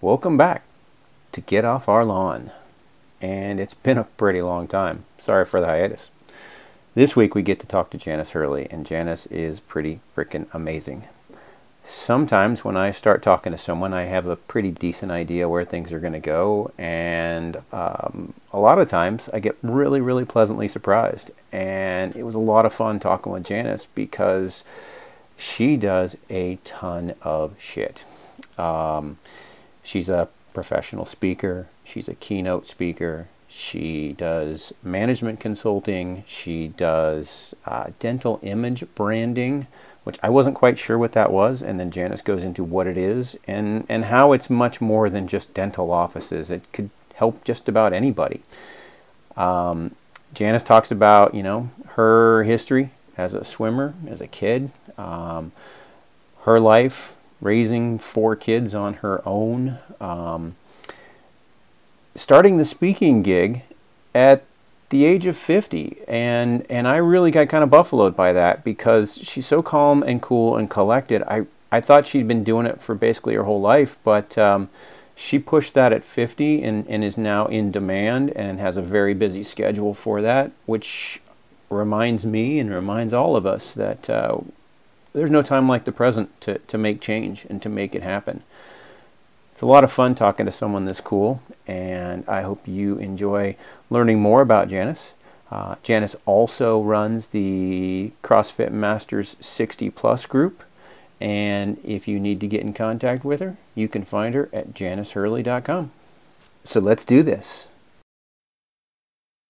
welcome back to Get Off Our Lawn. And it's been a pretty long time. Sorry for the hiatus. This week we get to talk to Janice Hurley, and Janice is pretty freaking amazing. Sometimes when I start talking to someone, I have a pretty decent idea where things are going to go, and um, a lot of times I get really, really pleasantly surprised. And it was a lot of fun talking with Janice because she does a ton of shit. Um, she's a professional speaker, she's a keynote speaker, she does management consulting, she does uh, dental image branding, which I wasn't quite sure what that was, and then Janice goes into what it is and, and how it's much more than just dental offices. It could help just about anybody. Um, Janice talks about, you know, her history as a swimmer, as a kid, um, her life raising four kids on her own, um, starting the speaking gig at the age of 50 and and I really got kind of buffaloed by that because she's so calm and cool and collected. I I thought she'd been doing it for basically her whole life but um, she pushed that at 50 and, and is now in demand and has a very busy schedule for that which reminds me and reminds all of us that uh, there's no time like the present to, to make change and to make it happen. It's a lot of fun talking to someone this cool, and I hope you enjoy learning more about Janice. Uh, Janice also runs the CrossFit Masters 60 Plus group, and if you need to get in contact with her, you can find her at janicehurley.com. So let's do this.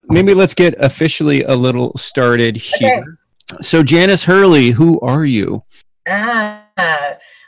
Maybe let's get officially a little started here. Okay. So, Janice Hurley, who are you? Uh,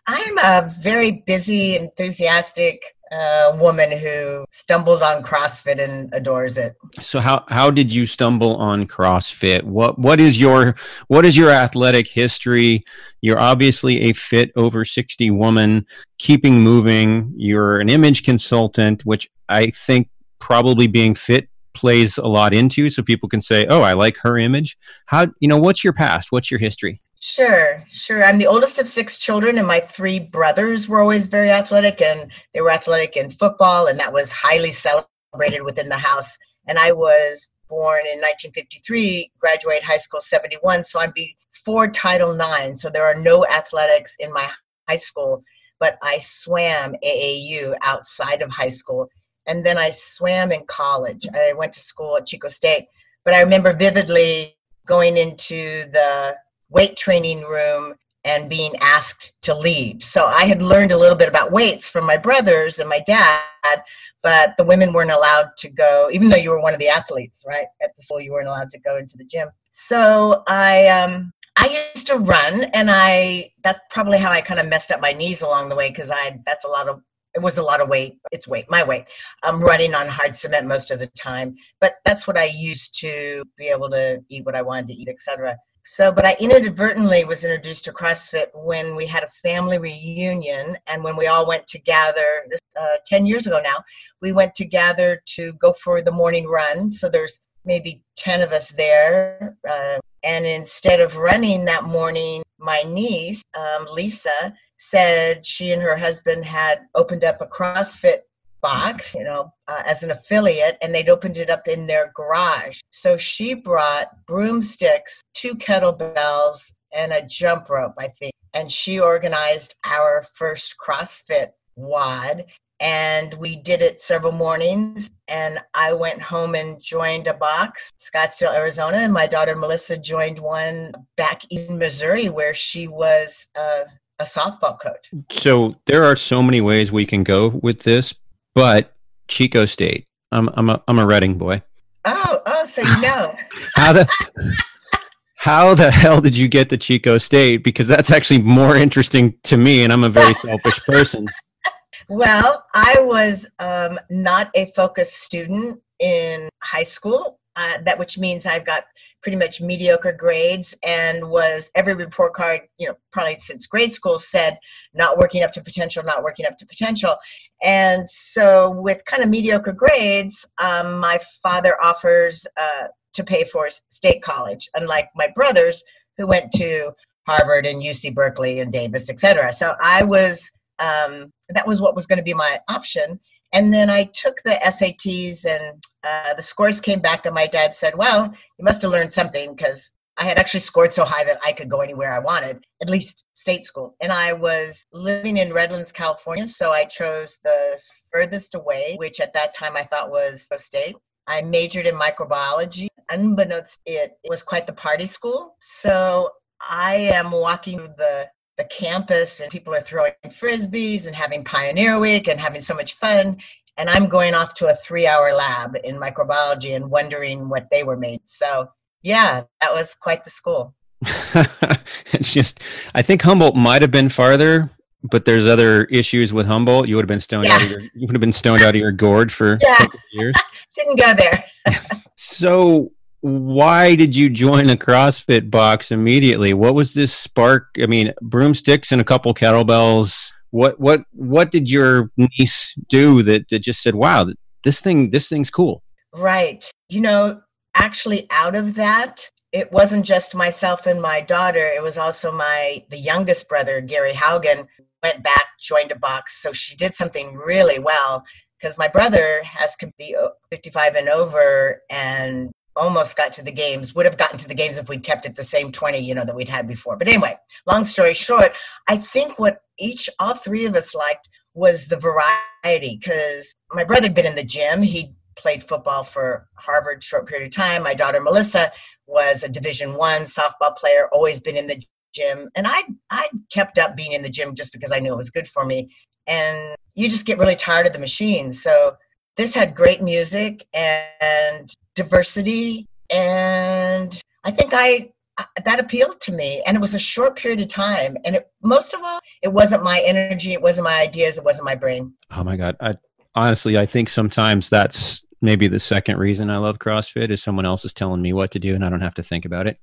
I'm a very busy, enthusiastic uh, woman who stumbled on CrossFit and adores it. So, how how did you stumble on CrossFit? What what is your what is your athletic history? You're obviously a fit over sixty woman, keeping moving. You're an image consultant, which I think probably being fit plays a lot into so people can say oh i like her image how you know what's your past what's your history Sure, sure. I'm the oldest of six children, and my three brothers were always very athletic, and they were athletic in football, and that was highly celebrated within the house. And I was born in 1953, graduated high school 71, so I'm before Title IX. So there are no athletics in my high school, but I swam AAU outside of high school and then I swam in college. I went to school at Chico State, but I remember vividly going into the weight training room and being asked to leave. So I had learned a little bit about weights from my brothers and my dad, but the women weren't allowed to go, even though you were one of the athletes, right? At the school, you weren't allowed to go into the gym. So I, um, I used to run, and I that's probably how I kind of messed up my knees along the way because I that's a lot of it was a lot of weight. It's weight, my weight. I'm running on hard cement most of the time, but that's what I used to be able to eat what I wanted to eat, etc. So, but I inadvertently was introduced to CrossFit when we had a family reunion and when we all went to gather, uh, 10 years ago now, we went to gather to go for the morning run. So there's maybe 10 of us there. Uh, and instead of running that morning, my niece, um, Lisa, said she and her husband had opened up a CrossFit box, you know, uh, as an affiliate, and they'd opened it up in their garage. So she brought broomsticks, two kettlebells, and a jump rope, I think. And she organized our first CrossFit WOD. And we did it several mornings. And I went home and joined a box, Scottsdale, Arizona. And my daughter Melissa joined one back in Missouri, where she was uh, a softball coach. So there are so many ways we can go with this, but Chico State. I'm I'm a I'm a Redding boy. Oh, oh, so you know. how the how the hell did you get to Chico State? Because that's actually more interesting to me, and I'm a very selfish person. Well, I was um, not a focused student in high school. Uh, that which means I've got pretty much mediocre grades and was every report card, you know, probably since grade school said not working up to potential, not working up to potential. And so with kind of mediocre grades, um, my father offers uh, to pay for state college, unlike my brothers who went to Harvard and UC Berkeley and Davis, etc. So I was um, that was what was going to be my option. And then I took the SATs, and uh, the scores came back, and my dad said, "Well, you must have learned something because I had actually scored so high that I could go anywhere I wanted, at least state school. And I was living in Redlands, California, so I chose the furthest away, which at that time I thought was state. I majored in microbiology. Unbeknownst, it, it was quite the party school. So I am walking the the campus and people are throwing frisbees and having pioneer week and having so much fun and i'm going off to a three hour lab in microbiology and wondering what they were made so yeah, that was quite the school. it's just, I think Humboldt might have been farther, but there's other issues with Humboldt. You would have been stoned yeah. out of your, you would have been stoned out of your gourd for yeah. years. Didn't go there. so, why did you join a CrossFit box immediately? What was this spark? I mean, broomsticks and a couple kettlebells. What what what did your niece do that, that just said, "Wow, this thing this thing's cool"? Right. You know, actually out of that it wasn't just myself and my daughter it was also my the youngest brother gary haugen went back joined a box so she did something really well because my brother has to be 55 and over and almost got to the games would have gotten to the games if we'd kept it the same 20 you know that we'd had before but anyway long story short i think what each all three of us liked was the variety because my brother had been in the gym he played football for Harvard short period of time. My daughter Melissa was a Division One softball player, always been in the gym, and I I kept up being in the gym just because I knew it was good for me. And you just get really tired of the machine. So this had great music and diversity, and I think I that appealed to me and it was a short period of time and it, most of all it wasn't my energy it wasn't my ideas it wasn't my brain oh my god I, honestly i think sometimes that's maybe the second reason I love CrossFit is someone else is telling me what to do and I don't have to think about it.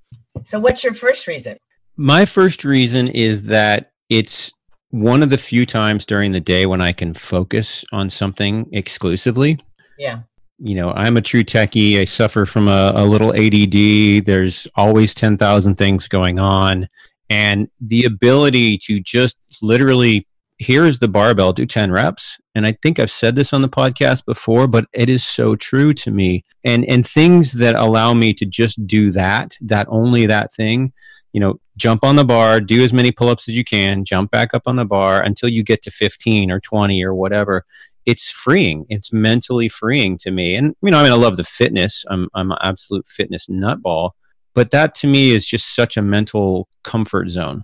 So, what's your first reason? My first reason is that it's one of the few times during the day when I can focus on something exclusively. Yeah. You know, I'm a true techie. I suffer from a, a little ADD. There's always 10,000 things going on. And the ability to just literally here is the barbell, do 10 reps. And I think I've said this on the podcast before, but it is so true to me. And and things that allow me to just do that, that only that thing, you know, jump on the bar, do as many pull-ups as you can, jump back up on the bar until you get to 15 or 20 or whatever. It's freeing. It's mentally freeing to me. And you know, I mean I love the fitness. I'm I'm an absolute fitness nutball. But that to me is just such a mental comfort zone.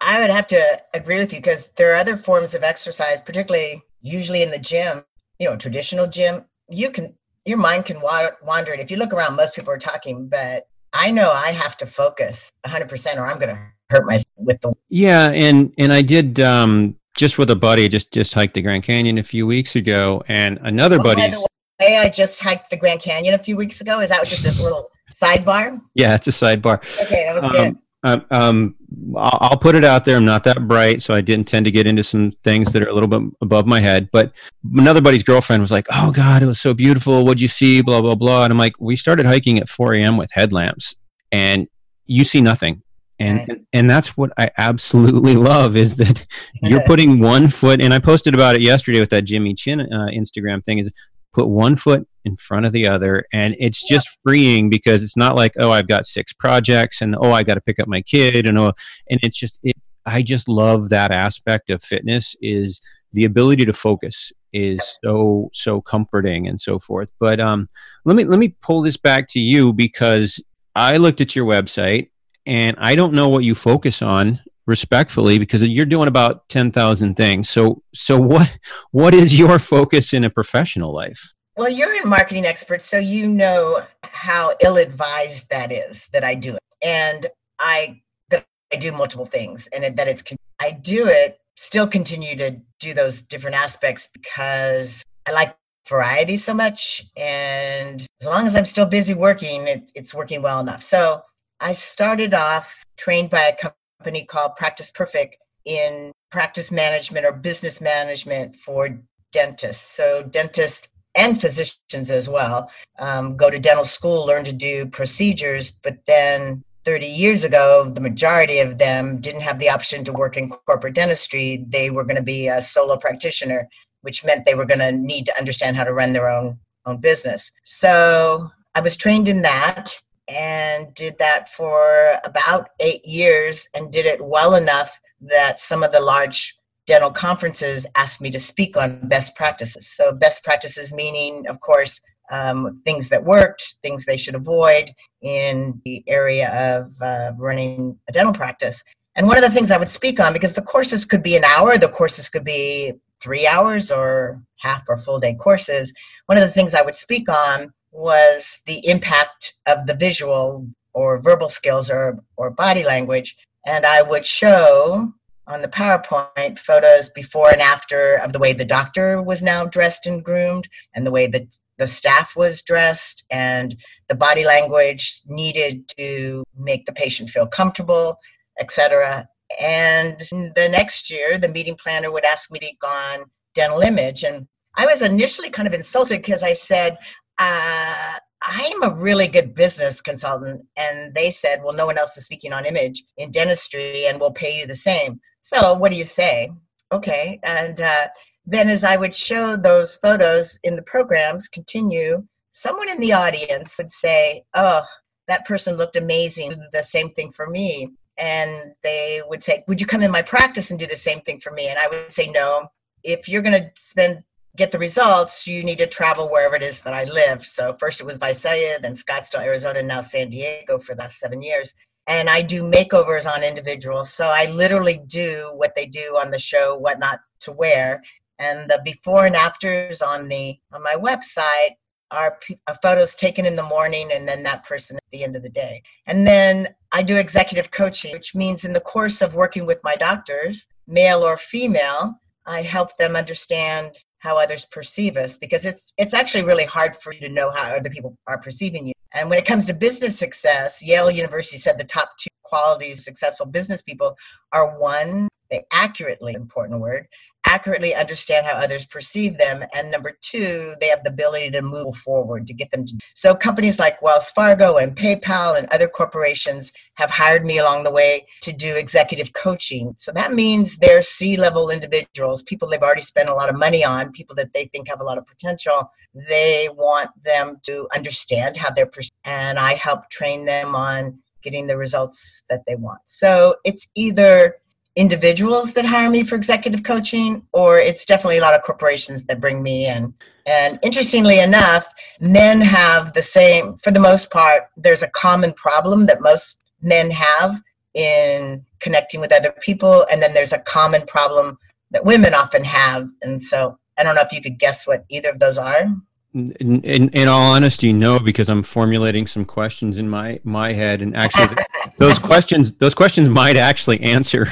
I would have to agree with you because there are other forms of exercise, particularly usually in the gym, you know, traditional gym. You can, your mind can wander. And if you look around, most people are talking, but I know I have to focus 100% or I'm going to hurt myself with the. Yeah. And, and I did, um, just with a buddy, just, just hiked the Grand Canyon a few weeks ago and another oh, buddy. By the way, I just hiked the Grand Canyon a few weeks ago. Is that just this little sidebar? Yeah, it's a sidebar. Okay. That was um, good um, um, I'll put it out there. I'm not that bright, so I didn't tend to get into some things that are a little bit above my head. But another buddy's girlfriend was like, "Oh God, it was so beautiful. What'd you see?" Blah blah blah. And I'm like, "We started hiking at 4 a.m. with headlamps, and you see nothing." And, right. and that's what I absolutely love is that you're putting one foot. And I posted about it yesterday with that Jimmy Chin uh, Instagram thing. Is put one foot in front of the other and it's just freeing because it's not like oh i've got six projects and oh i got to pick up my kid and oh and it's just it, i just love that aspect of fitness is the ability to focus is so so comforting and so forth but um let me let me pull this back to you because i looked at your website and i don't know what you focus on respectfully because you're doing about 10,000 things. So so what what is your focus in a professional life? Well, you're a marketing expert so you know how ill-advised that is that I do it. And I that I do multiple things and that it's I do it still continue to do those different aspects because I like variety so much and as long as I'm still busy working it, it's working well enough. So I started off trained by a company called Practice Perfect in practice management or business management for dentists. So, dentists and physicians as well um, go to dental school, learn to do procedures, but then 30 years ago, the majority of them didn't have the option to work in corporate dentistry. They were going to be a solo practitioner, which meant they were going to need to understand how to run their own own business. So I was trained in that and did that for about eight years and did it well enough that some of the large dental conferences asked me to speak on best practices. So, best practices meaning, of course, um, things that worked, things they should avoid in the area of uh, running a dental practice. And one of the things I would speak on, because the courses could be an hour, the courses could be three hours or half or full day courses, one of the things I would speak on was the impact of the visual or verbal skills or, or body language. And I would show on the PowerPoint photos before and after of the way the doctor was now dressed and groomed and the way that the staff was dressed and the body language needed to make the patient feel comfortable, etc. And the next year, the meeting planner would ask me to go on dental image. And I was initially kind of insulted because I said, uh, I'm a really good business consultant. And they said, well, no one else is speaking on image in dentistry and we'll pay you the same. So what do you say? Okay. And uh, then as I would show those photos in the programs, continue, someone in the audience would say, oh, that person looked amazing. The same thing for me. And they would say, would you come in my practice and do the same thing for me? And I would say, no. If you're going to spend get the results, you need to travel wherever it is that I live. So first it was Visalia, then Scottsdale, Arizona, now San Diego for the last seven years and I do makeovers on individuals. So I literally do what they do on the show, what not to wear. And the before and afters on the on my website are uh, photos taken in the morning and then that person at the end of the day. And then I do executive coaching, which means in the course of working with my doctors, male or female, I help them understand how others perceive us because it's it's actually really hard for you to know how other people are perceiving you. And when it comes to business success, Yale University said the top two qualities successful business people are one, they accurately, important word, accurately understand how others perceive them. And number two, they have the ability to move forward to get them to. So companies like Wells Fargo and PayPal and other corporations have hired me along the way to do executive coaching. So that means they're C level individuals, people they've already spent a lot of money on, people that they think have a lot of potential. They want them to understand how they're, and I help train them on getting the results that they want. So it's either individuals that hire me for executive coaching, or it's definitely a lot of corporations that bring me in. And interestingly enough, men have the same, for the most part, there's a common problem that most men have in connecting with other people. And then there's a common problem that women often have. And so I don't know if you could guess what either of those are. In, in, in all honesty, no, because I'm formulating some questions in my my head, and actually, those questions those questions might actually answer.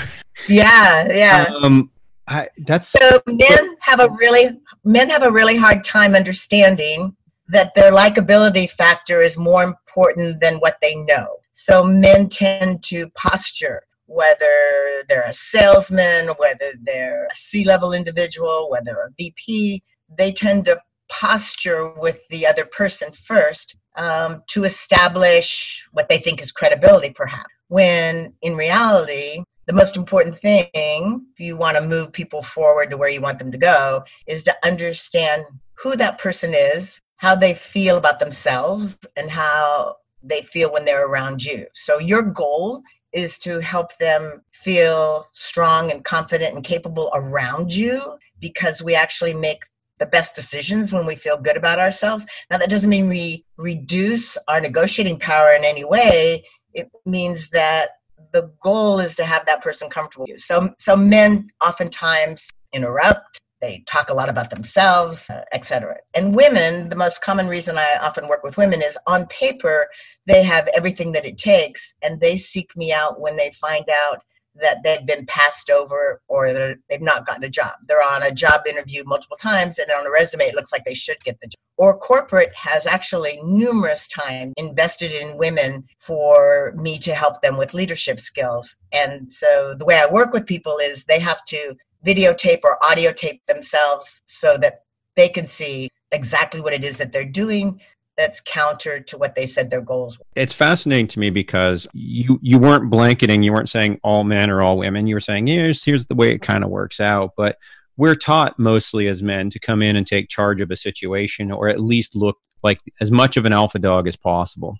Yeah, yeah. Um, I, that's so men have a really men have a really hard time understanding that their likability factor is more important than what they know. So men tend to posture whether they're a salesman, whether they're a C level individual, whether a VP, they tend to posture with the other person first um, to establish what they think is credibility, perhaps. When in reality, the most important thing, if you want to move people forward to where you want them to go, is to understand who that person is, how they feel about themselves, and how they feel when they're around you. So, your goal is to help them feel strong and confident and capable around you because we actually make the best decisions when we feel good about ourselves. Now, that doesn't mean we reduce our negotiating power in any way. It means that the goal is to have that person comfortable with you. So, so men oftentimes interrupt. They talk a lot about themselves, uh, etc. And women, the most common reason I often work with women is on paper, they have everything that it takes, and they seek me out when they find out that they've been passed over or they've not gotten a job. They're on a job interview multiple times and on a resume it looks like they should get the job. Or corporate has actually numerous times invested in women for me to help them with leadership skills. And so the way I work with people is they have to videotape or audio tape themselves so that they can see exactly what it is that they're doing that's counter to what they said their goals were. It's fascinating to me because you you weren't blanketing, you weren't saying all men or all women. You were saying here's here's the way it kind of works out, but we're taught mostly as men to come in and take charge of a situation or at least look like as much of an alpha dog as possible.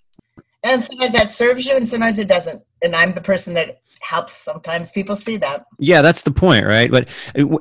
And sometimes that serves you and sometimes it doesn't. And I'm the person that helps sometimes people see that. Yeah, that's the point, right? But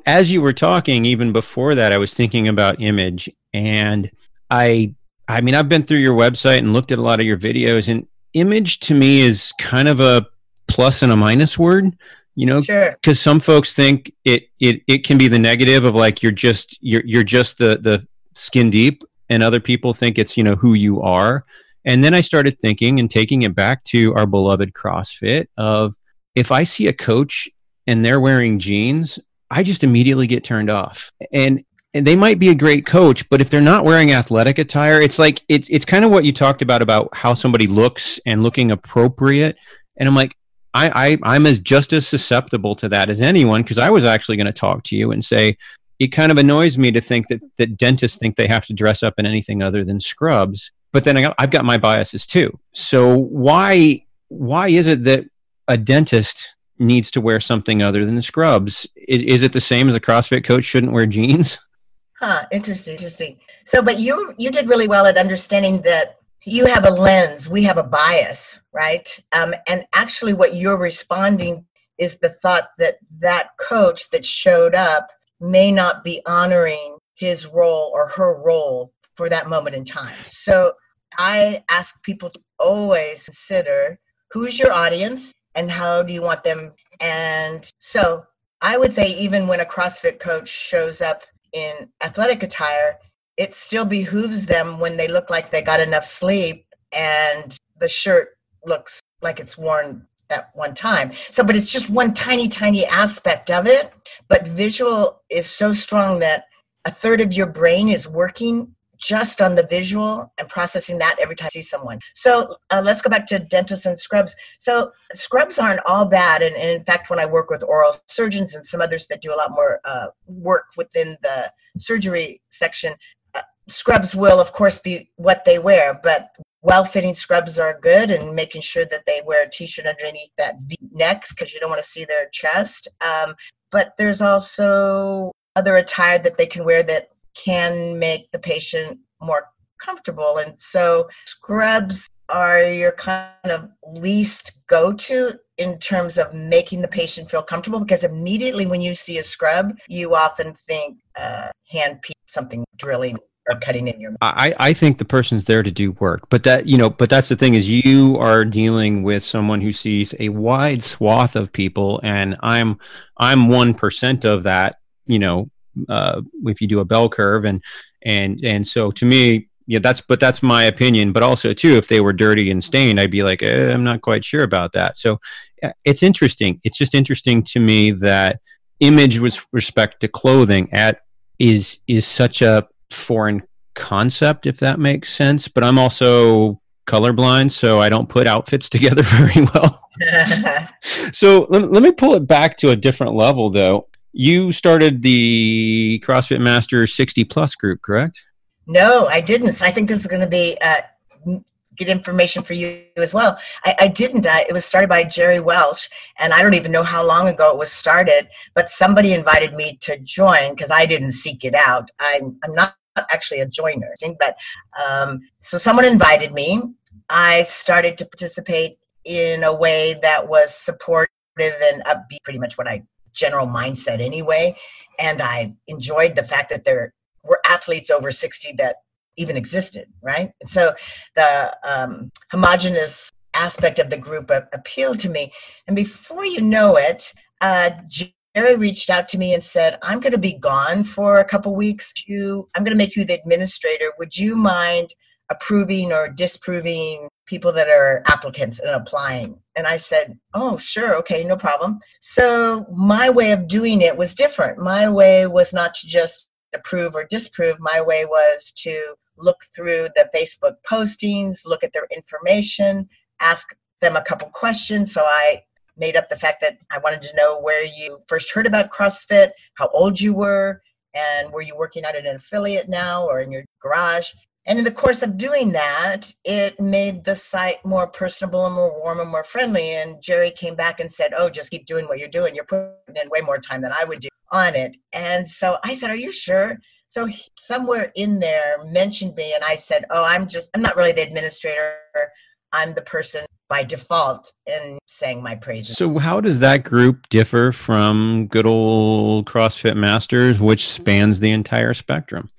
as you were talking even before that I was thinking about image and I I mean I've been through your website and looked at a lot of your videos and image to me is kind of a plus and a minus word you know? Because sure. some folks think it, it it can be the negative of like you're just you're you're just the the skin deep and other people think it's you know who you are. And then i started thinking and taking it back to our beloved crossfit of if i see a coach and they're wearing jeans i just immediately get turned off. And and they might be a great coach but if they're not wearing athletic attire it's like it's it's kind of what you talked about about how somebody looks and looking appropriate and i'm like I, I am as just as susceptible to that as anyone because I was actually going to talk to you and say it kind of annoys me to think that that dentists think they have to dress up in anything other than scrubs. But then I got, I've got my biases too. So why why is it that a dentist needs to wear something other than scrubs? Is, is it the same as a CrossFit coach shouldn't wear jeans? Huh. Interesting. Interesting. So, but you you did really well at understanding that you have a lens, we have a bias, right? Um, and actually, what you're responding is the thought that that coach that showed up may not be honoring his role or her role for that moment in time. So I ask people to always consider who's your audience and how do you want them. And so I would say, even when a CrossFit coach shows up in athletic attire, it still behooves them when they look like they got enough sleep and the shirt looks like it's worn at one time. So, but it's just one tiny, tiny aspect of it. But visual is so strong that a third of your brain is working just on the visual and processing that every time I see someone. So uh, let's go back to dentists and scrubs. So scrubs aren't all bad. And, and, in fact, when I work with oral surgeons and some others that do a lot more uh, work within the surgery section, scrubs will of course be what they wear but well-fitting scrubs are good and making sure that they wear a t-shirt underneath that neck because you don't want to see their chest um, but there's also other attire that they can wear that can make the patient more comfortable. And so scrubs are your kind of least go-to in terms of making the patient feel comfortable because immediately when you see a scrub you often think uh, hand piece something drilling or cutting in your I, I think the person's there to do work but that you know but that's the thing is you are dealing with someone who sees a wide swath of people and i'm i'm one percent of that you know uh, if you do a bell curve and and and so to me yeah that's but that's my opinion but also too if they were dirty and stained i'd be like eh, i'm not quite sure about that so it's interesting it's just interesting to me that image with respect to clothing at is is such a foreign concept, if that makes sense. But I'm also colorblind, so I don't put outfits together very well. so let, let me pull it back to a different level, though. You started the CrossFit Master 60 Plus group, correct? No, I didn't. So I think this is going to be uh, good information for you as well. I, I didn't. It was started by Jerry Welch, and I don't even know how long ago it was started, but somebody invited me to join because I didn't seek it out. I'm, I'm not actually a joiner, but um, so someone invited me. I started to participate in a way that was supportive and upbeat, pretty much what I general mindset anyway. And I enjoyed the fact that there were athletes over 60 that even existed, right? So the um, homogenous aspect of the group appealed to me. And before you know it, uh, Jerry reached out to me and said, I'm going to be gone for a couple weeks. You, I'm going to make you the administrator. Would you mind approving or disproving people that are applicants and applying? And I said, Oh, sure. Okay, no problem. So my way of doing it was different. My way was not to just approve or disprove. My way was to look through the Facebook postings, look at their information, ask them a couple questions. So I made up the fact that I wanted to know where you first heard about CrossFit, how old you were, and were you working out at an affiliate now or in your garage? And in the course of doing that, it made the site more personable and more warm and more friendly. And Jerry came back and said, Oh, just keep doing what you're doing. You're putting in way more time than I would do on it. And so I said, Are you sure? So he, somewhere in there mentioned me, and I said, Oh, I'm just, I'm not really the administrator. I'm the person by default in saying my praises. So, how does that group differ from good old CrossFit Masters, which spans the entire spectrum?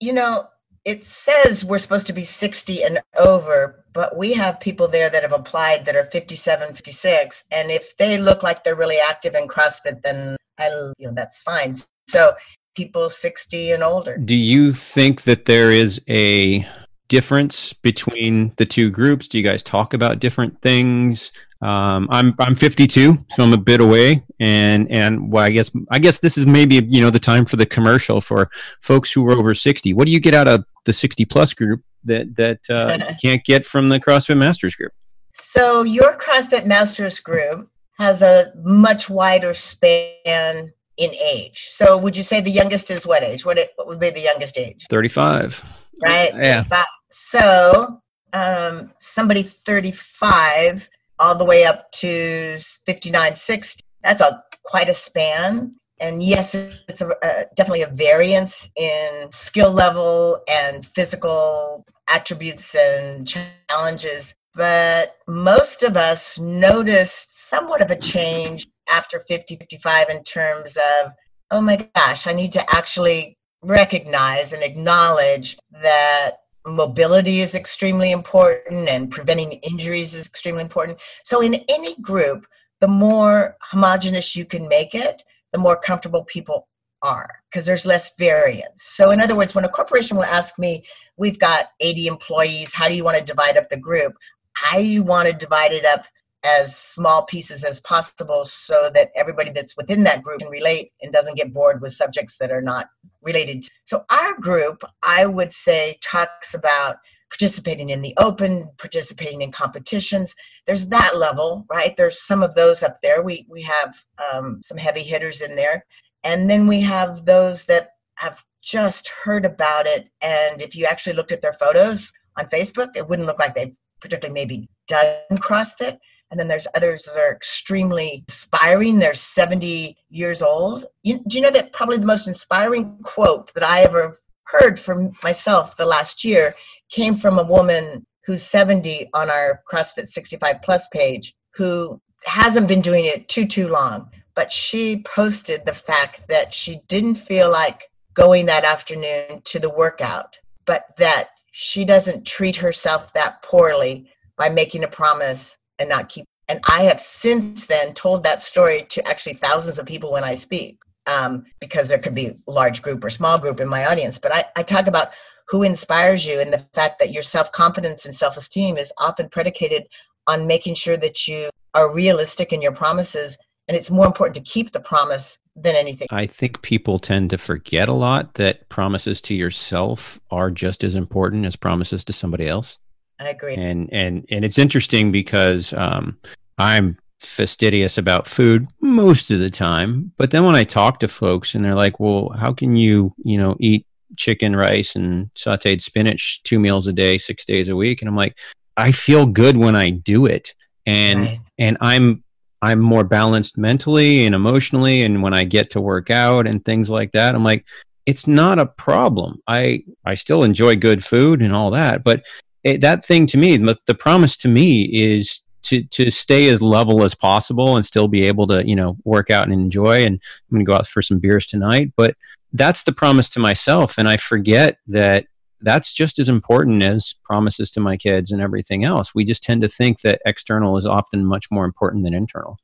You know, it says we're supposed to be 60 and over, but we have people there that have applied that are 57, 56. And if they look like they're really active in CrossFit, then I, you know, that's fine. So people 60 and older. Do you think that there is a difference between the two groups? Do you guys talk about different things? Um, I'm I'm 52, so I'm a bit away, and and well, I guess I guess this is maybe you know the time for the commercial for folks who are over 60. What do you get out of the 60 plus group that that uh, can't get from the CrossFit Masters group? So your CrossFit Masters group has a much wider span in age. So would you say the youngest is what age? What, it, what would be the youngest age? 35. Right? Yeah. 35. So um, somebody 35 all the way up to 59, 60. That's a quite a span. And yes, it's a, definitely a variance in skill level and physical attributes and challenges. But most of us noticed somewhat of a change after 50, 55 in terms of, oh my gosh, I need to actually recognize and acknowledge that mobility is extremely important and preventing injuries is extremely important. So, in any group, the more homogenous you can make it, the more comfortable people are because there's less variance. So, in other words, when a corporation will ask me, We've got 80 employees, how do you want to divide up the group? I want to divide it up as small pieces as possible so that everybody that's within that group can relate and doesn't get bored with subjects that are not related. So, our group, I would say, talks about participating in the open, participating in competitions. There's that level, right? There's some of those up there. We, we have um, some heavy hitters in there. And then we have those that have just heard about it. And if you actually looked at their photos on Facebook, it wouldn't look like they've particularly maybe done CrossFit and then there's others that are extremely inspiring. They're 70 years old. You, do you know that probably the most inspiring quote that I ever heard from myself the last year came from a woman who's 70 on our CrossFit 65 Plus page who hasn't been doing it too, too long. But she posted the fact that she didn't feel like going that afternoon to the workout, but that she doesn't treat herself that poorly by making a promise and not keep. And I have since then told that story to actually thousands of people when I speak, um, because there could be large group or small group in my audience. But I, I talk about who inspires you and the fact that your self confidence and self esteem is often predicated on making sure that you are realistic in your promises. And it's more important to keep the promise than anything. I think people tend to forget a lot that promises to yourself are just as important as promises to somebody else. I agree. And and and it's interesting because um, I'm fastidious about food most of the time, but then when I talk to folks and they're like, "Well, how can you, you know, eat chicken, rice, and sautéed spinach two meals a day, six days a week?" And I'm like, I feel good when I do it, and right. and I'm I'm more balanced mentally and emotionally, and when I get to work out and things like that, I'm like, it's not a problem. I I still enjoy good food and all that, but it, that thing to me, the, the promise to me is to to stay as level as possible and still be able to you know work out and enjoy. And I'm going to go out for some beers tonight, but that's the promise to myself, and I forget that that's just as important as promises to my kids and everything else. We just tend to think that external is often much more important than internal.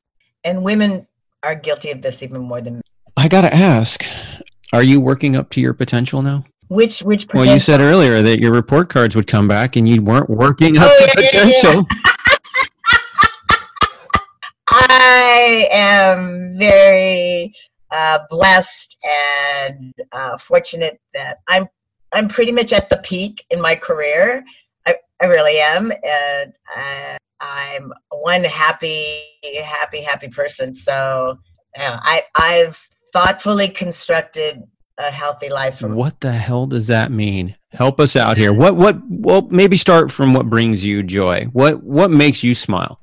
And women are guilty of this even more than. I got to ask, are you working up to your potential now? Which which Well, you said earlier that your report cards would come back and you weren't working up oh, to yeah, potential. Yeah, yeah. I am very uh, blessed and uh, fortunate that I'm I'm pretty much at the peak in my career. I, I really am, and I, I'm one happy, happy, happy person. So, yeah, I I've thoughtfully constructed a healthy life. What the hell does that mean? Help us out here. What what well maybe start from what brings you joy. What what makes you smile?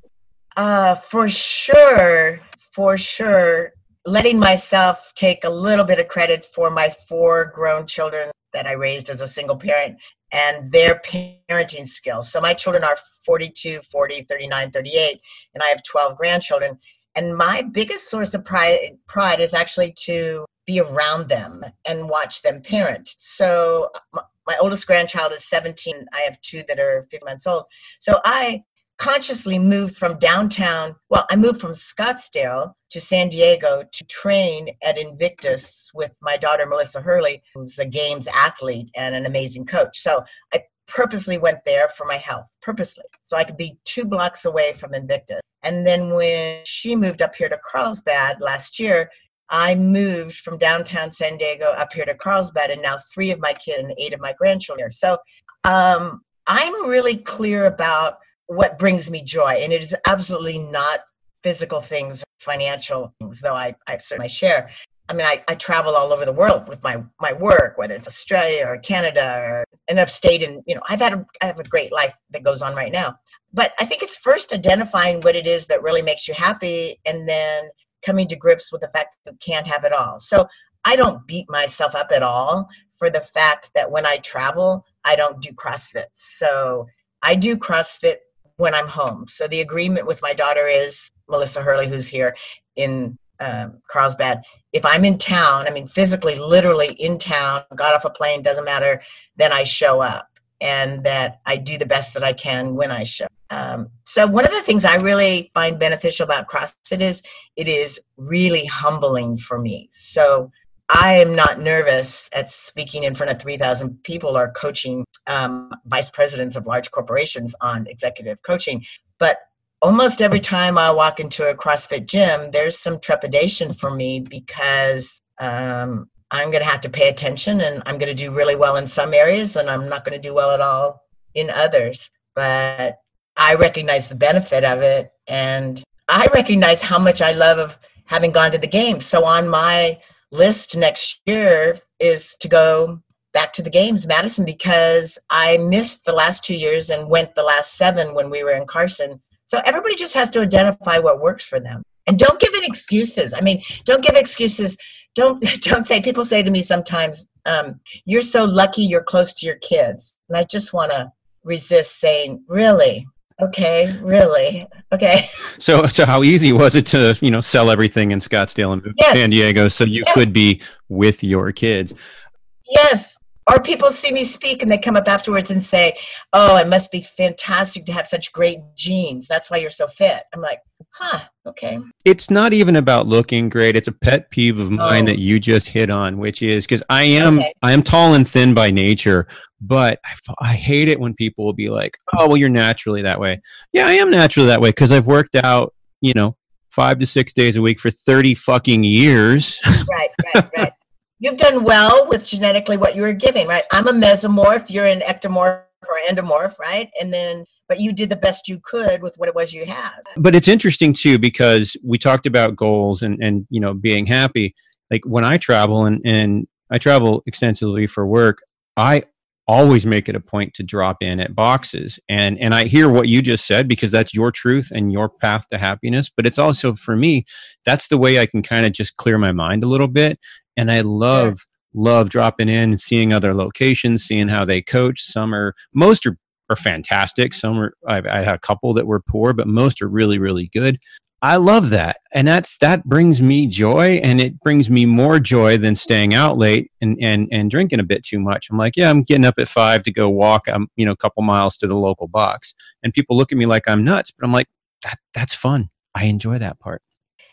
Uh for sure, for sure letting myself take a little bit of credit for my four grown children that I raised as a single parent and their parenting skills. So my children are 42, 40, 39, 38 and I have 12 grandchildren and my biggest source of pride pride is actually to be around them and watch them parent. So my oldest grandchild is 17. I have two that are 15 months old. So I consciously moved from downtown. Well, I moved from Scottsdale to San Diego to train at Invictus with my daughter, Melissa Hurley, who's a games athlete and an amazing coach. So I purposely went there for my health, purposely, so I could be two blocks away from Invictus. And then when she moved up here to Carlsbad last year, I moved from downtown San Diego up here to Carlsbad, and now three of my kids and eight of my grandchildren. Are. So um, I'm really clear about what brings me joy, and it is absolutely not physical things, financial things, though I, I certainly share. I mean, I, I travel all over the world with my, my work, whether it's Australia or Canada, or, and I've stayed in, you know, I've had a, I have a great life that goes on right now. But I think it's first identifying what it is that really makes you happy and then coming to grips with the fact that you can't have it all. So I don't beat myself up at all for the fact that when I travel, I don't do CrossFit. So I do CrossFit when I'm home. So the agreement with my daughter is Melissa Hurley, who's here in um, Carlsbad. If I'm in town, I mean, physically, literally in town, got off a plane, doesn't matter, then I show up and that I do the best that I can when I show. Um, so one of the things I really find beneficial about CrossFit is it is really humbling for me. So I am not nervous at speaking in front of 3,000 people or coaching um, vice presidents of large corporations on executive coaching. But almost every time I walk into a CrossFit gym, there's some trepidation for me because um, I'm going to have to pay attention and I'm going to do really well in some areas and I'm not going to do well at all in others. But I recognize the benefit of it and I recognize how much I love of having gone to the games. So on my list next year is to go back to the games, Madison, because I missed the last two years and went the last seven when we were in Carson. So everybody just has to identify what works for them. And don't give it excuses. I mean, don't give excuses don't don't say people say to me sometimes um, you're so lucky you're close to your kids and i just want to resist saying really okay really okay so so how easy was it to you know sell everything in scottsdale and yes. san diego so you yes. could be with your kids yes or people see me speak and they come up afterwards and say oh it must be fantastic to have such great genes. That's why you're so fit. I'm like huh okay. It's not even about looking great. It's a pet peeve of mine oh. that you just hit on which is because i am okay. i am tall and thin by nature but I, I hate it when people will be like oh well you're naturally that way. Yeah i am naturally that way because i've worked out you know five to six days a week for 30 fucking years. Right right right you've done well with genetically what you were giving right i'm a mesomorph you're an ectomorph or endomorph right and then but you did the best you could with what it was you had. But it's interesting too because we talked about goals and and you know being happy. Like when I travel and and I travel extensively for work, I always make it a point to drop in at boxes and and I hear what you just said because that's your truth and your path to happiness but it's also for me that's the way I can kind of just clear my mind a little bit and I love sure. love dropping in and seeing other locations seeing how they coach some are most are are fantastic. Some are, I've, I had a couple that were poor, but most are really, really good. I love that. And that's, that brings me joy and it brings me more joy than staying out late and, and, and drinking a bit too much. I'm like, yeah, I'm getting up at five to go walk, um, you know, a couple miles to the local box. And people look at me like I'm nuts, but I'm like, that, that's fun. I enjoy that part.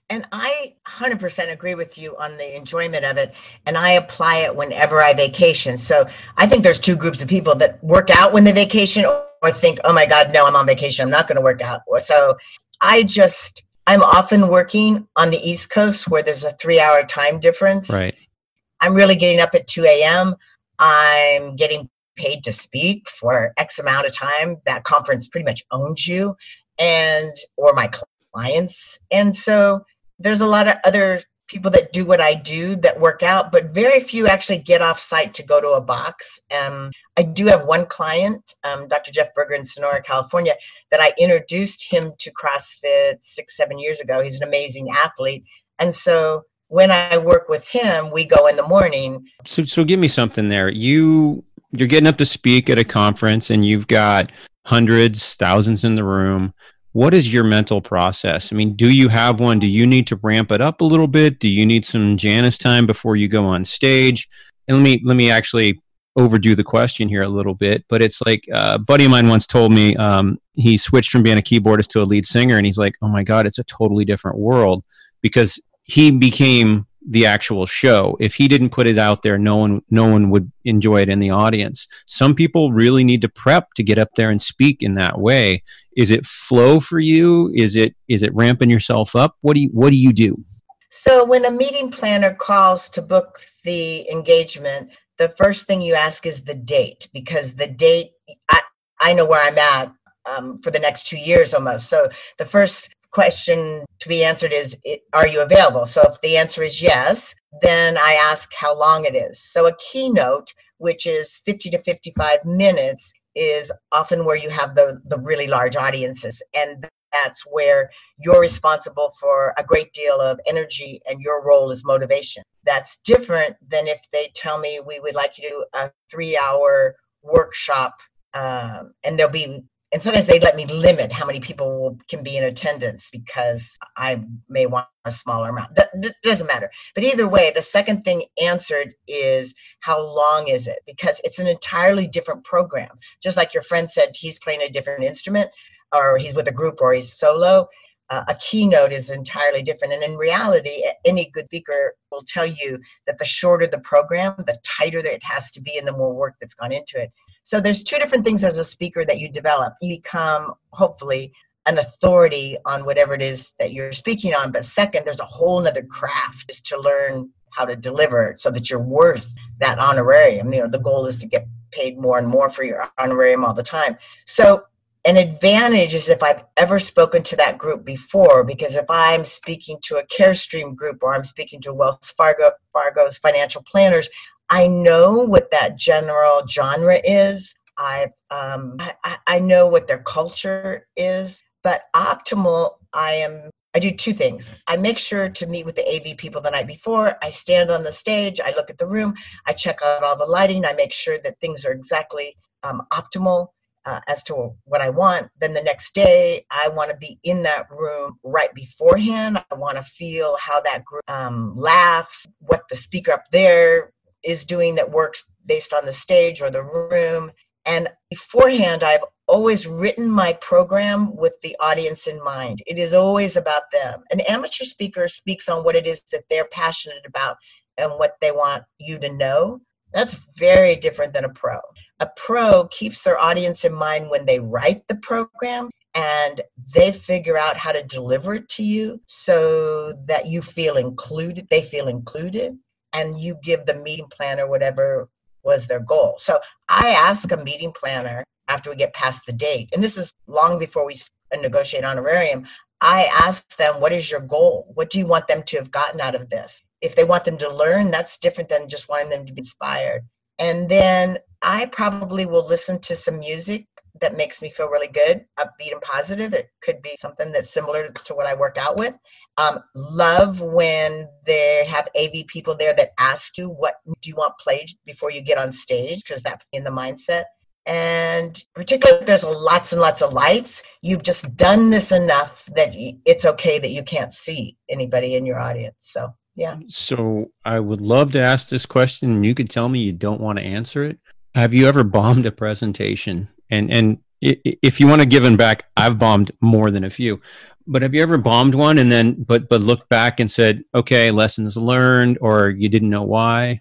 And I 100% agree with you on the enjoyment of it. And I apply it whenever I vacation. So I think there's two groups of people that work out when they vacation or think, oh my God, no, I'm on vacation. I'm not going to work out. So I just, I'm often working on the East Coast where there's a three hour time difference. Right. I'm really getting up at 2 a.m. I'm getting paid to speak for X amount of time. That conference pretty much owns you and, or my clients. And so there's a lot of other people that do what I do that work out, but very few actually get off site to go to a box. Um, I do have one client, um, Dr. Jeff Berger in Sonora, California, that I introduced him to CrossFit six, seven years ago. He's an amazing athlete. And so when I work with him, we go in the morning. So, so give me something there. You you're getting up to speak at a conference, and you've got hundreds, thousands in the room what is your mental process? I mean, do you have one? Do you need to ramp it up a little bit? Do you need some Janice time before you go on stage? And let me let me actually overdo the question here a little bit, but it's like uh, a buddy of mine once told me um, he switched from being a keyboardist to a lead singer, and he's like, "Oh my god, it's a totally different world," because he became the actual show. If he didn't put it out there, no one no one would enjoy it in the audience. Some people really need to prep to get up there and speak in that way. Is it flow for you? Is it is it ramping yourself up? What do you what do you do? So when a meeting planner calls to book the engagement, the first thing you ask is the date because the date I, I know where I'm at um, for the next two years almost. So the first question to be answered is Are you available? So if the answer is yes, then I ask how long it is. So a keynote, which is 50 to 55 minutes, is often where you have the, the really large audiences. And that's where you're responsible for a great deal of energy and your role is motivation. That's different than if they tell me we would like you to do a three hour workshop um, and there'll be and sometimes they let me limit how many people will, can be in attendance because I may want a smaller amount. That, that, doesn't matter. But either way, the second thing answered is how long is it? Because it's an entirely different program. Just like your friend said, he's playing a different instrument, or he's with a group, or he's solo. Uh, a keynote is entirely different. And in reality, any good speaker will tell you that the shorter the program, the tighter it has to be, and the more work that's gone into it. So there's two different things as a speaker that you develop. You become hopefully an authority on whatever it is that you're speaking on. But second, there's a whole nother craft is to learn how to deliver so that you're worth that honorarium. You know, the goal is to get paid more and more for your honorarium all the time. So an advantage is if I've ever spoken to that group before, because if I'm speaking to a CareStream group or I'm speaking to Wells Fargo Fargo's financial planners, I know what that general genre is. I've, um, I, I know what their culture is, but optimal, I am I do two things. I make sure to meet with the AV people the night before. I stand on the stage, I look at the room, I check out all the lighting, I make sure that things are exactly um, optimal uh, as to what I want. Then the next day, I want to be in that room right beforehand. I want to feel how that group um, laughs, what the speaker up there is doing that works based on the stage or the room. And beforehand, I've always written my program with the audience in mind. It is always about them. An amateur speaker speaks on what it is that they're passionate about and what they want you to know. That's very different than a pro. A pro keeps their audience in mind when they write the program and they figure out how to deliver it to you so that you feel included, they feel included and you give the meeting planner whatever was their goal. So I ask a meeting planner after we get past the date, and this is long before we uh, negotiate honorarium. I ask them, what is your goal? What do you want them to have gotten out of this? If they want them to learn, that's different than just wanting them to be inspired. And then I probably will listen to some music that makes me feel really good, upbeat and positive. It could be something that's similar to what I work out with. Um, love when they have AV people there that ask you, what do you want played before you get on stage? Because that's in the mindset. And particularly if there's lots and lots of lights, you've just done this enough that it's okay that you can't see anybody in your audience. So, yeah. So, I would love to ask this question, and you could tell me you don't want to answer it. Have you ever bombed a presentation and and if you want to give them back, I've bombed more than a few. But have you ever bombed one and then but but looked back and said, okay, lessons learned, or you didn't know why?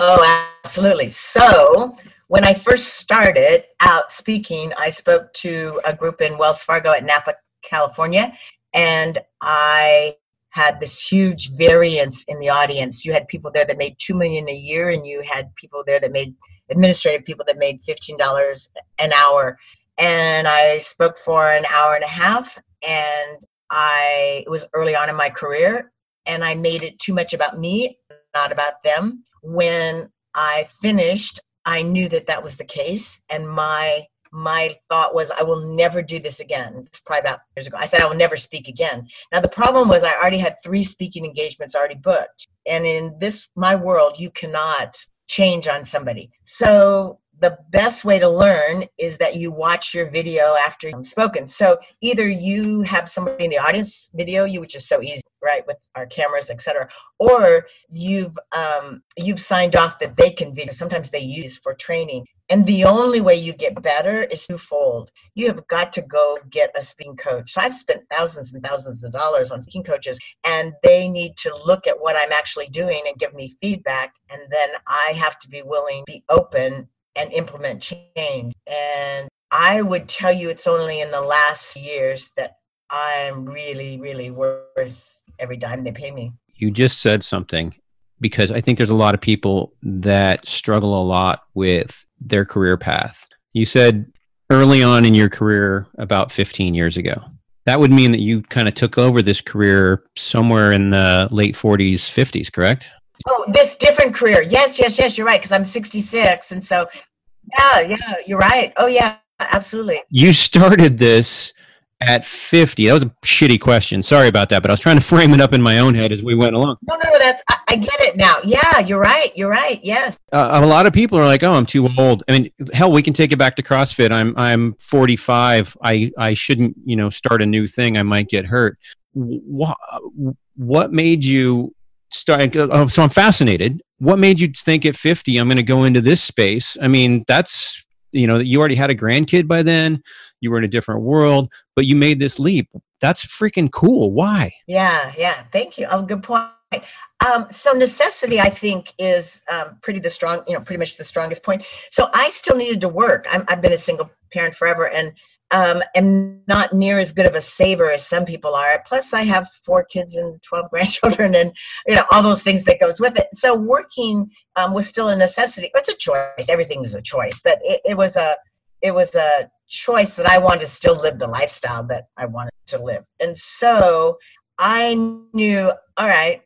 Oh, absolutely. So when I first started out speaking, I spoke to a group in Wells Fargo at Napa, California, and I had this huge variance in the audience. You had people there that made two million a year, and you had people there that made administrative people that made $15 an hour. And I spoke for an hour and a half, and I it was early on in my career. and I made it too much about me, not about them. When I finished, I knew that that was the case, and my my thought was, I will never do this again. It's probably about years ago. I said I will never speak again. Now the problem was I already had three speaking engagements already booked, and in this my world, you cannot change on somebody. So the best way to learn is that you watch your video after you've spoken. So either you have somebody in the audience video you, which is so easy, right, with our cameras, etc., or you've um, you've signed off that they can video. Sometimes they use for training. And the only way you get better is twofold. You have got to go get a speaking coach. So I've spent thousands and thousands of dollars on speaking coaches, and they need to look at what I'm actually doing and give me feedback. And then I have to be willing, be open, and implement change. And I would tell you it's only in the last years that I'm really, really worth every dime they pay me. You just said something because I think there's a lot of people that struggle a lot with their career path. You said early on in your career, about 15 years ago. That would mean that you kind of took over this career somewhere in the late 40s, 50s, correct? Oh, this different career. Yes, yes, yes, you're right. Because I'm 66. And so, yeah, yeah, you're right. Oh, yeah, absolutely. You started this at 50 that was a shitty question. Sorry about that but i was trying to frame it up in my own head as we went along. No no that's i, I get it now. Yeah you're right you're right yes. Uh, a lot of people are like oh i'm too old. I mean hell we can take it back to crossfit. I'm i'm 45 i i shouldn't you know start a new thing. I might get hurt. What what made you start uh, so i'm fascinated. What made you think at 50 i'm going to go into this space? I mean that's you know you already had a grandkid by then you were in a different world, but you made this leap. That's freaking cool. Why? Yeah, yeah. Thank you. Oh, good point. Um, so necessity, I think, is um, pretty the strong, you know, pretty much the strongest point. So I still needed to work. i have been a single parent forever, and um, am not near as good of a saver as some people are. Plus, I have four kids and twelve grandchildren, and you know all those things that goes with it. So working um, was still a necessity. It's a choice. Everything is a choice, but it, it was a it was a choice that I wanted to still live the lifestyle that I wanted to live. And so I knew, all right,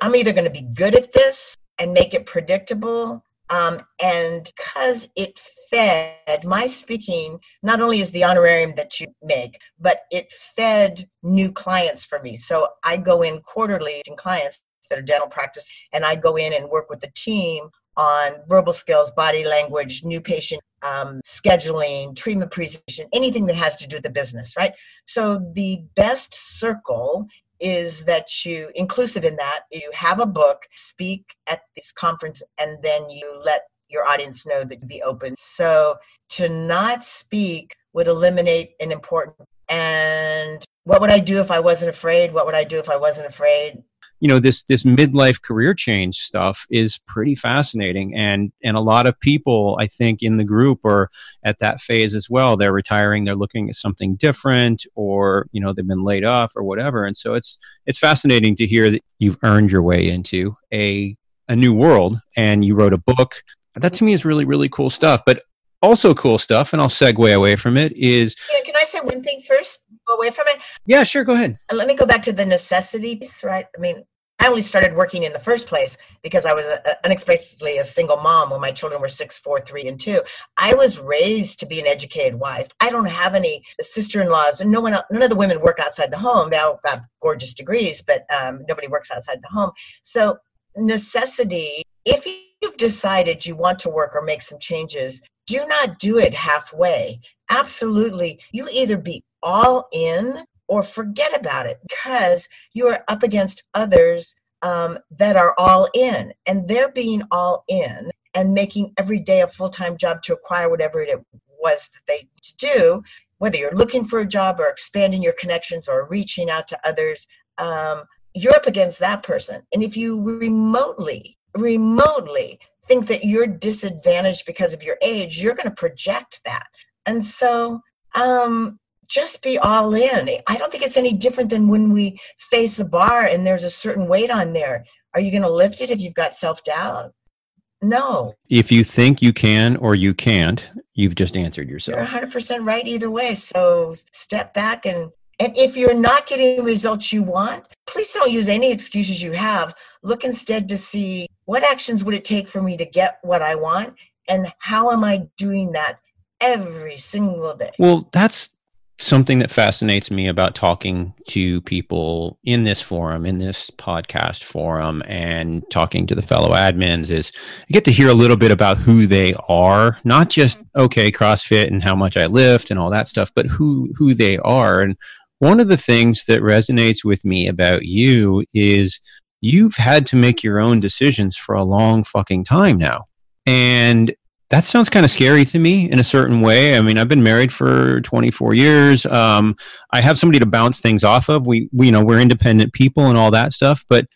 I'm either going to be good at this and make it predictable. Um, and because it fed my speaking, not only is the honorarium that you make, but it fed new clients for me. So I go in quarterly in clients that are dental practice, and I go in and work with the team on verbal skills, body language, new patient um, scheduling, treatment presentation, anything that has to do with the business, right? So the best circle is that you, inclusive in that, you have a book, speak at this conference, and then you let your audience know that you'd be open. So to not speak would eliminate an important and what would I do if I wasn't afraid? What would I do if I wasn't afraid? You know this this midlife career change stuff is pretty fascinating. And and a lot of people i think in the group are at that phase as well. They're retiring they're looking at something different or you know they've been laid off or whatever. And so it's it's fascinating to hear that you've earned your way into a a new world and you wrote a book. That to me is really really cool stuff. But also cool stuff and i'll segue away from it is can i say one thing first away from it? Yeah, sure. Go ahead. And let me go back to the necessities, right? I mean, I only started working in the first place because I was a, a, unexpectedly a single mom when my children were six, four, three, and two. I was raised to be an educated wife. I don't have any sister-in-laws, and no one, none of the women work outside the home. They all got gorgeous degrees, but um, nobody works outside the home. So necessity. If you've decided you want to work or make some changes, do not do it halfway. Absolutely, you either be all in or forget about it because you are up against others um, that are all in and they're being all in and making every day a full-time job to acquire whatever it was that they do whether you're looking for a job or expanding your connections or reaching out to others um, you're up against that person and if you remotely remotely think that you're disadvantaged because of your age you're going to project that and so um, just be all in. I don't think it's any different than when we face a bar and there's a certain weight on there. Are you going to lift it if you've got self doubt? No. If you think you can or you can't, you've just answered yourself. You're 100% right either way. So step back and And if you're not getting the results you want, please don't use any excuses you have. Look instead to see what actions would it take for me to get what I want and how am I doing that every single day? Well, that's something that fascinates me about talking to people in this forum, in this podcast forum, and talking to the fellow admins is I get to hear a little bit about who they are, not just mm-hmm. okay CrossFit and how much I lift and all that stuff, but who who they are. And one of the things that resonates with me about you is you've had to make your own decisions for a long fucking time now. And that sounds kind of scary to me in a certain way. I mean, I've been married for 24 years. Um, I have somebody to bounce things off of. We, we, you know, we're independent people and all that stuff. But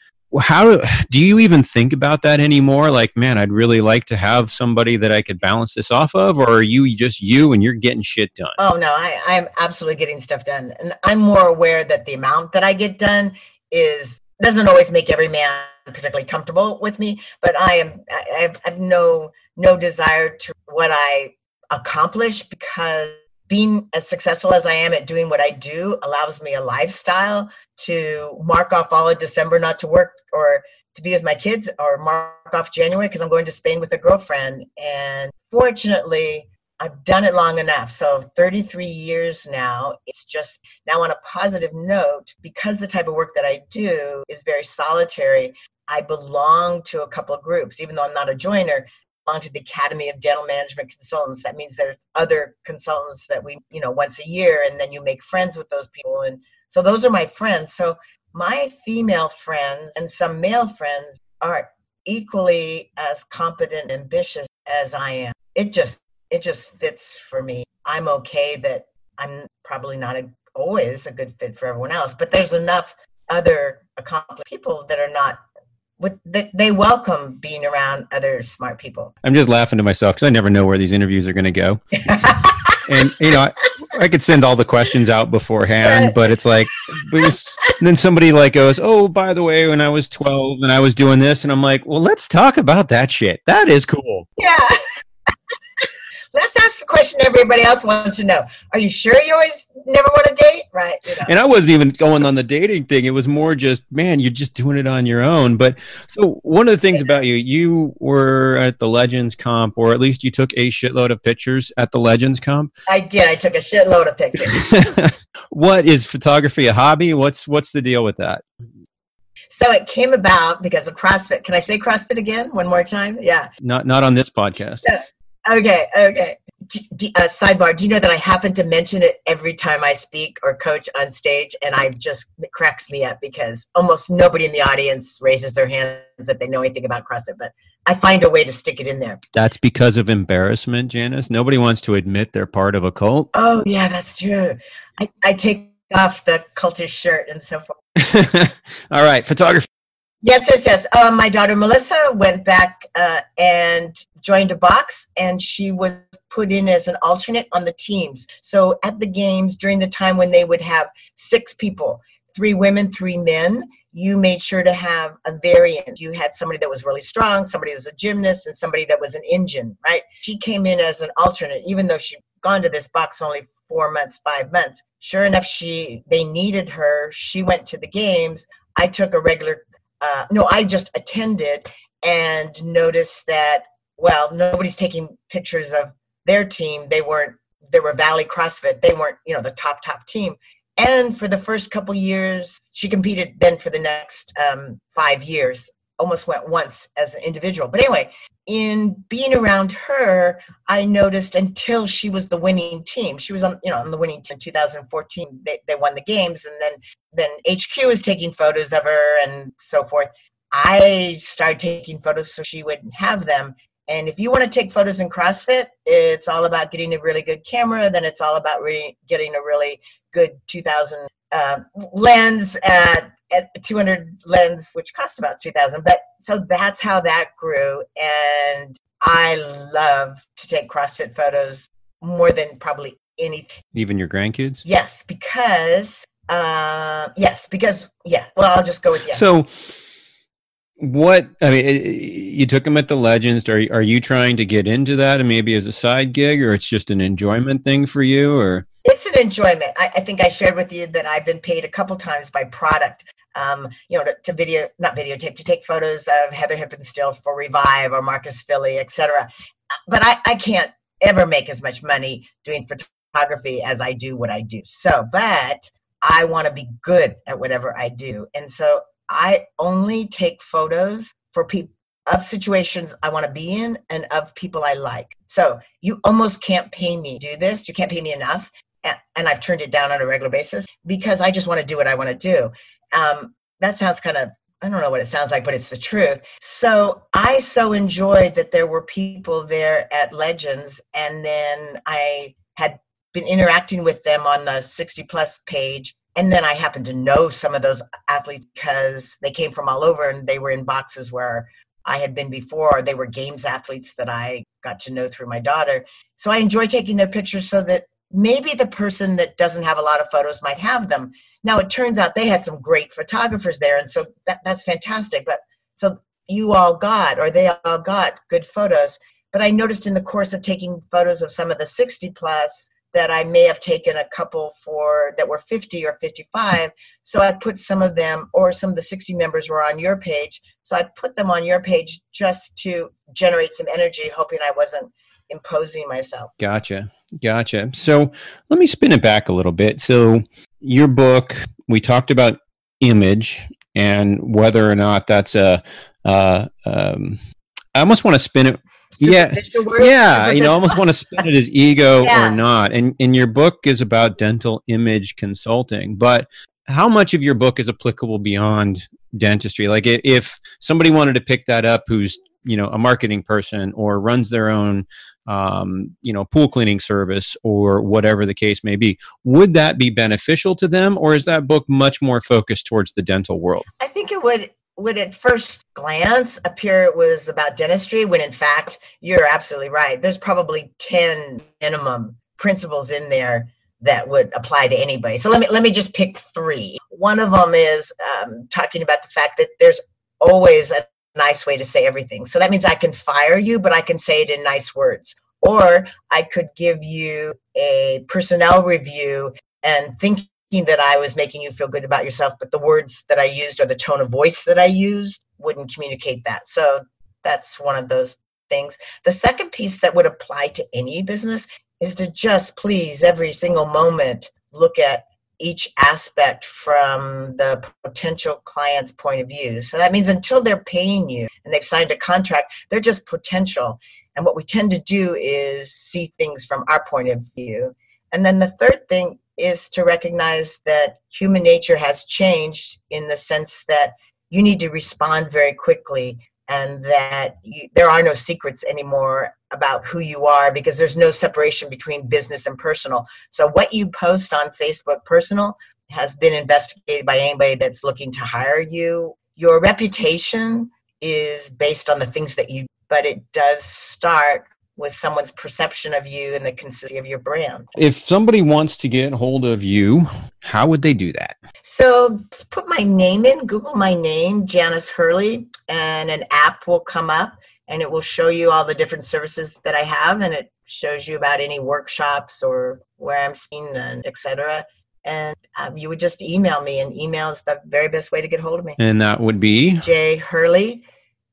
how do you even think about that anymore? Like, man, I'd really like to have somebody that I could balance this off of, or are you just you and you're getting shit done? Oh no, I, I'm absolutely getting stuff done, and I'm more aware that the amount that I get done is doesn't always make every man particularly comfortable with me. But I am, I have, no no desire to what I accomplish because being as successful as I am at doing what I do allows me a lifestyle to mark off all of December not to work or to be with my kids or mark off January because I'm going to Spain with a girlfriend. And fortunately, I've done it long enough. So 33 years now. It's just now on a positive note, because the type of work that I do is very solitary, I belong to a couple of groups, even though I'm not a joiner belong to the Academy of Dental Management Consultants. That means there's other consultants that we, you know, once a year, and then you make friends with those people. And so those are my friends. So my female friends and some male friends are equally as competent and ambitious as I am. It just it just fits for me. I'm okay that I'm probably not a, always a good fit for everyone else, but there's enough other accomplished people that are not with that they welcome being around other smart people. I'm just laughing to myself because I never know where these interviews are going to go. and you know, I, I, could send all the questions out beforehand, but it's like, then somebody like goes, "Oh, by the way, when I was 12 and I was doing this," and I'm like, "Well, let's talk about that shit. That is cool." Yeah. Let's ask the question everybody else wants to know. Are you sure you always never want to date? Right. You know. And I wasn't even going on the dating thing. It was more just, man, you're just doing it on your own. But so one of the things about you, you were at the Legends Comp, or at least you took a shitload of pictures at the Legends Comp. I did. I took a shitload of pictures. what is photography a hobby? What's what's the deal with that? So it came about because of CrossFit. Can I say CrossFit again one more time? Yeah. Not not on this podcast. So, Okay, okay. D- uh, sidebar: Do you know that I happen to mention it every time I speak or coach on stage, and I just it cracks me up because almost nobody in the audience raises their hands that they know anything about CrossFit, but I find a way to stick it in there. That's because of embarrassment, Janice. Nobody wants to admit they're part of a cult. Oh yeah, that's true. I, I take off the cultish shirt and so forth. All right, photography. Yes, yes, yes. Um, my daughter Melissa went back uh, and joined a box, and she was put in as an alternate on the teams. So at the games, during the time when they would have six people, three women, three men, you made sure to have a variant. You had somebody that was really strong, somebody that was a gymnast, and somebody that was an engine, right? She came in as an alternate, even though she'd gone to this box only four months, five months. Sure enough, she they needed her. She went to the games. I took a regular uh, no, I just attended and noticed that, well, nobody's taking pictures of their team. They weren't, they were Valley CrossFit. They weren't, you know, the top, top team. And for the first couple years, she competed then for the next um, five years, almost went once as an individual. But anyway, in being around her, I noticed until she was the winning team. She was on, you know, on the winning team in 2014. They, they won the games, and then then HQ was taking photos of her and so forth. I started taking photos so she wouldn't have them. And if you want to take photos in CrossFit, it's all about getting a really good camera. Then it's all about really getting a really good 2000 uh, lens at, at 200 lens, which cost about 2000. But so that's how that grew. And I love to take CrossFit photos more than probably anything. Even your grandkids? Yes, because uh, yes, because yeah. Well, I'll just go with yes. So, what I mean, you took them at the Legends. Are are you trying to get into that, and maybe as a side gig, or it's just an enjoyment thing for you, or? it's an enjoyment. I, I, think I shared with you that I've been paid a couple times by product, um, you know, to, to, video, not videotape, to take photos of Heather Hippenstall for Revive or Marcus Filly, etc. But I, I can't ever make as much money doing photography as I do what I do. So, but I want to be good at whatever I do. And so I only take photos for people of situations I want to be in and of people I like. So you almost can't pay me to do this. You can't pay me enough. And I've turned it down on a regular basis because I just want to do what I want to do. Um, that sounds kind of, I don't know what it sounds like, but it's the truth. So I so enjoyed that there were people there at Legends. And then I had been interacting with them on the 60 plus page and then I happened to know some of those athletes because they came from all over and they were in boxes where I had been before. They were games athletes that I got to know through my daughter. So I enjoy taking their pictures so that maybe the person that doesn't have a lot of photos might have them. Now it turns out they had some great photographers there, and so that, that's fantastic. But so you all got, or they all got good photos. But I noticed in the course of taking photos of some of the 60 plus that I may have taken a couple for that were 50 or 55. So I put some of them, or some of the 60 members were on your page. So I put them on your page just to generate some energy, hoping I wasn't imposing myself. Gotcha. Gotcha. So let me spin it back a little bit. So your book, we talked about image and whether or not that's a, uh, um, I almost want to spin it yeah yeah you know almost want to spin it as ego yeah. or not. And and your book is about dental image consulting but how much of your book is applicable beyond dentistry? Like if somebody wanted to pick that up who's you know a marketing person or runs their own um, you know pool cleaning service or whatever the case may be. Would that be beneficial to them or is that book much more focused towards the dental world? I think it would would at first glance appear it was about dentistry when in fact you're absolutely right. There's probably 10 minimum principles in there that would apply to anybody. So let me let me just pick three. One of them is um, talking about the fact that there's always a nice way to say everything so that means i can fire you but i can say it in nice words or i could give you a personnel review and thinking that I was making you feel good about yourself, but the words that I used or the tone of voice that I used wouldn't communicate that. So that's one of those things. The second piece that would apply to any business is to just please every single moment look at each aspect from the potential client's point of view. So that means until they're paying you and they've signed a contract, they're just potential. And what we tend to do is see things from our point of view. And then the third thing is to recognize that human nature has changed in the sense that you need to respond very quickly and that you, there are no secrets anymore about who you are because there's no separation between business and personal. So what you post on Facebook personal has been investigated by anybody that's looking to hire you. Your reputation is based on the things that you but it does start with someone's perception of you and the consistency of your brand. If somebody wants to get hold of you, how would they do that? So put my name in, Google my name, Janice Hurley, and an app will come up and it will show you all the different services that I have and it shows you about any workshops or where I'm seen and etc. And um, you would just email me, and email is the very best way to get hold of me. And that would be J Hurley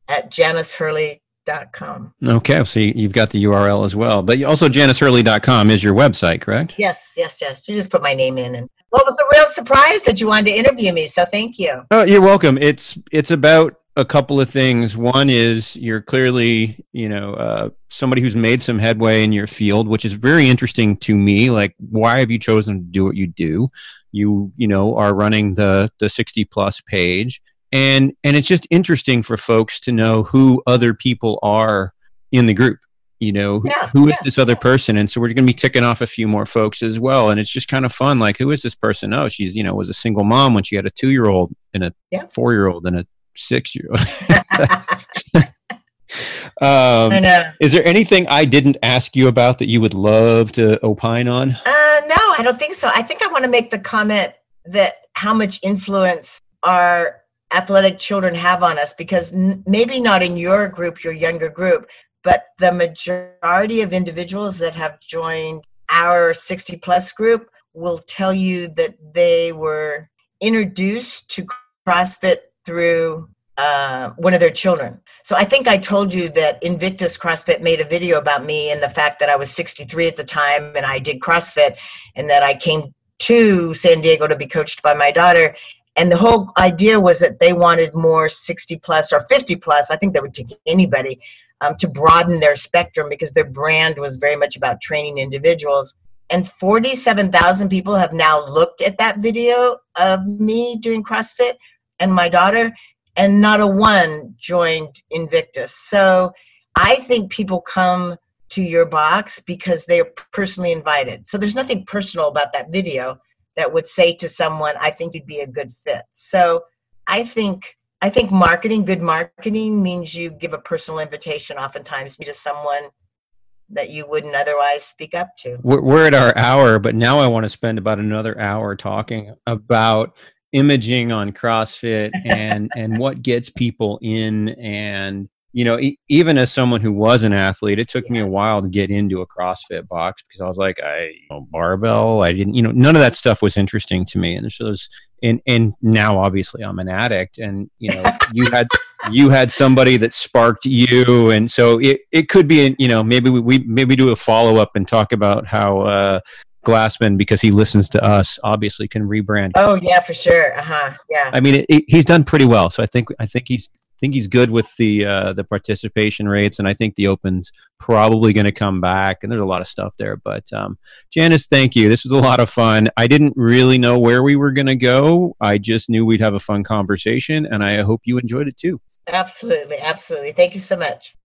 at janicehurley.com Okay, so you've got the URL as well. But also janicehurley.com is your website, correct? Yes, yes, yes. You just put my name in and well, it's a real surprise that you wanted to interview me, so thank you. Oh, you're welcome. It's it's about a couple of things. One is you're clearly, you know, uh, somebody who's made some headway in your field, which is very interesting to me. Like, why have you chosen to do what you do? You, you know, are running the the 60 plus page and and it's just interesting for folks to know who other people are in the group you know yeah, who is yeah, this other person? And so we're going to be ticking off a few more folks as well. And it's just kind of fun like who is this person? Oh she's you know was a single mom when she had a two year old and a four year old and a six year old um, is there anything i didn't ask you about that you would love to opine on? Uh, no i don't think so. I think i want to make the comment that how much influence our athletic children have on us because n- maybe not in your group, your younger group, but the majority of individuals that have joined our 60 plus group will tell you that they were introduced to CrossFit through uh, one of their children. So I think I told you that Invictus CrossFit made a video about me and the fact that I was 63 at the time and I did CrossFit and that I came to San Diego to be coached by my daughter. And the whole idea was that they wanted more 60 plus or 50 plus. I think they would take anybody um, to broaden their spectrum because their brand was very much about training individuals. And 47,000 people have now looked at that video of me doing CrossFit and my daughter, and not a one joined Invictus. So I think people come to your box because they are personally invited. So there's nothing personal about that video that would say to someone, I think you'd be a good fit. So I think I think marketing, good marketing means you give a personal invitation oftentimes to someone that you wouldn't otherwise speak up to. We're, at our hour, but now I want to spend about another hour talking about imaging on CrossFit and and what gets people in and you know e- even as someone who was an athlete it took yeah. me a while to get into a CrossFit box because I was like I you know, barbell I didn't you know none of that stuff was interesting to me and so was, and and now obviously I'm an addict and you know you had you had somebody that sparked you and so it, it could be you know maybe we, we maybe do a follow up and talk about how uh, Glassman, because he listens to us, obviously can rebrand. Oh yeah, for sure. Uh huh. Yeah. I mean, it, it, he's done pretty well. So I think I think he's think he's good with the uh, the participation rates, and I think the Open's probably going to come back. And there's a lot of stuff there. But um, Janice, thank you. This was a lot of fun. I didn't really know where we were going to go. I just knew we'd have a fun conversation, and I hope you enjoyed it too. Absolutely, absolutely. Thank you so much.